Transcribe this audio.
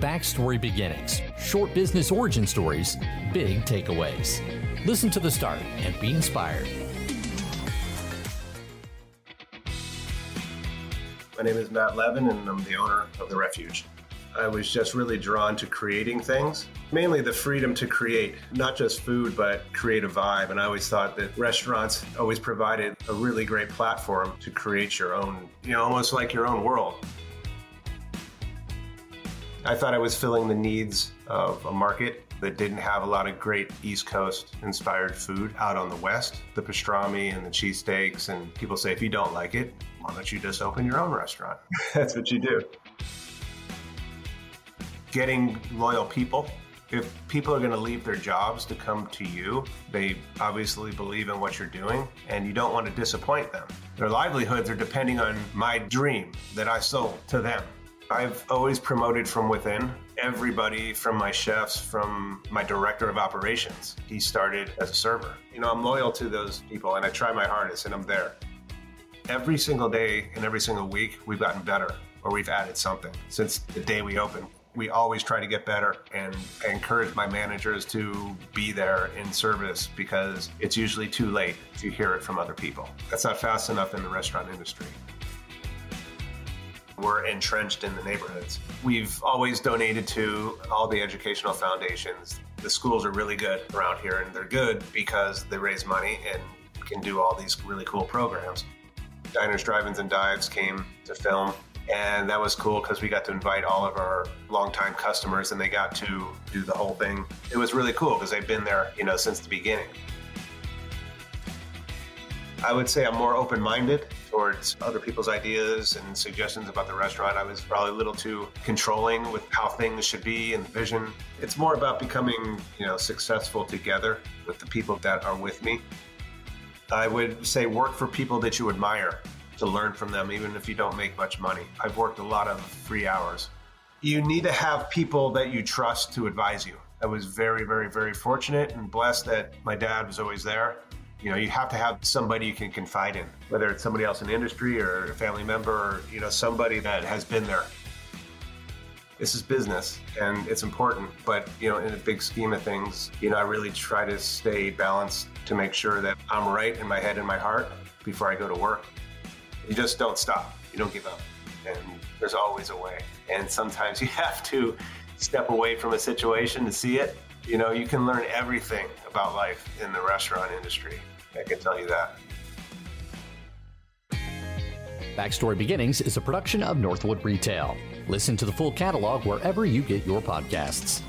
Backstory Beginnings short business origin stories, big takeaways. Listen to the start and be inspired. My name is Matt Levin, and I'm the owner of The Refuge. I was just really drawn to creating things, mainly the freedom to create, not just food, but create a vibe. And I always thought that restaurants always provided a really great platform to create your own, you know, almost like your own world. I thought I was filling the needs of a market that didn't have a lot of great East Coast inspired food out on the West. The pastrami and the cheesesteaks, and people say, if you don't like it, why don't you just open your own restaurant? That's what you do getting loyal people. If people are going to leave their jobs to come to you, they obviously believe in what you're doing and you don't want to disappoint them. Their livelihoods are depending on my dream that I sold to them. I've always promoted from within. Everybody from my chefs, from my director of operations, he started as a server. You know, I'm loyal to those people and I try my hardest and I'm there. Every single day and every single week, we've gotten better or we've added something since the day we opened we always try to get better and I encourage my managers to be there in service because it's usually too late to hear it from other people. That's not fast enough in the restaurant industry. We're entrenched in the neighborhoods. We've always donated to all the educational foundations. The schools are really good around here, and they're good because they raise money and can do all these really cool programs. Diners, Drive-Ins, and Dives came to film and that was cool because we got to invite all of our longtime customers and they got to do the whole thing. It was really cool because they've been there, you know, since the beginning. I would say I'm more open minded towards other people's ideas and suggestions about the restaurant. I was probably a little too controlling with how things should be and the vision. It's more about becoming, you know, successful together with the people that are with me. I would say work for people that you admire to learn from them, even if you don't make much money. I've worked a lot of free hours. You need to have people that you trust to advise you. I was very, very, very fortunate and blessed that my dad was always there. You know, you have to have somebody you can confide in, whether it's somebody else in the industry or a family member or, you know, somebody that has been there. This is business and it's important, but, you know, in the big scheme of things, you know, I really try to stay balanced to make sure that I'm right in my head and my heart before I go to work you just don't stop. You don't give up. And there's always a way. And sometimes you have to step away from a situation to see it. You know, you can learn everything about life in the restaurant industry. I can tell you that. Backstory Beginnings is a production of Northwood Retail. Listen to the full catalog wherever you get your podcasts.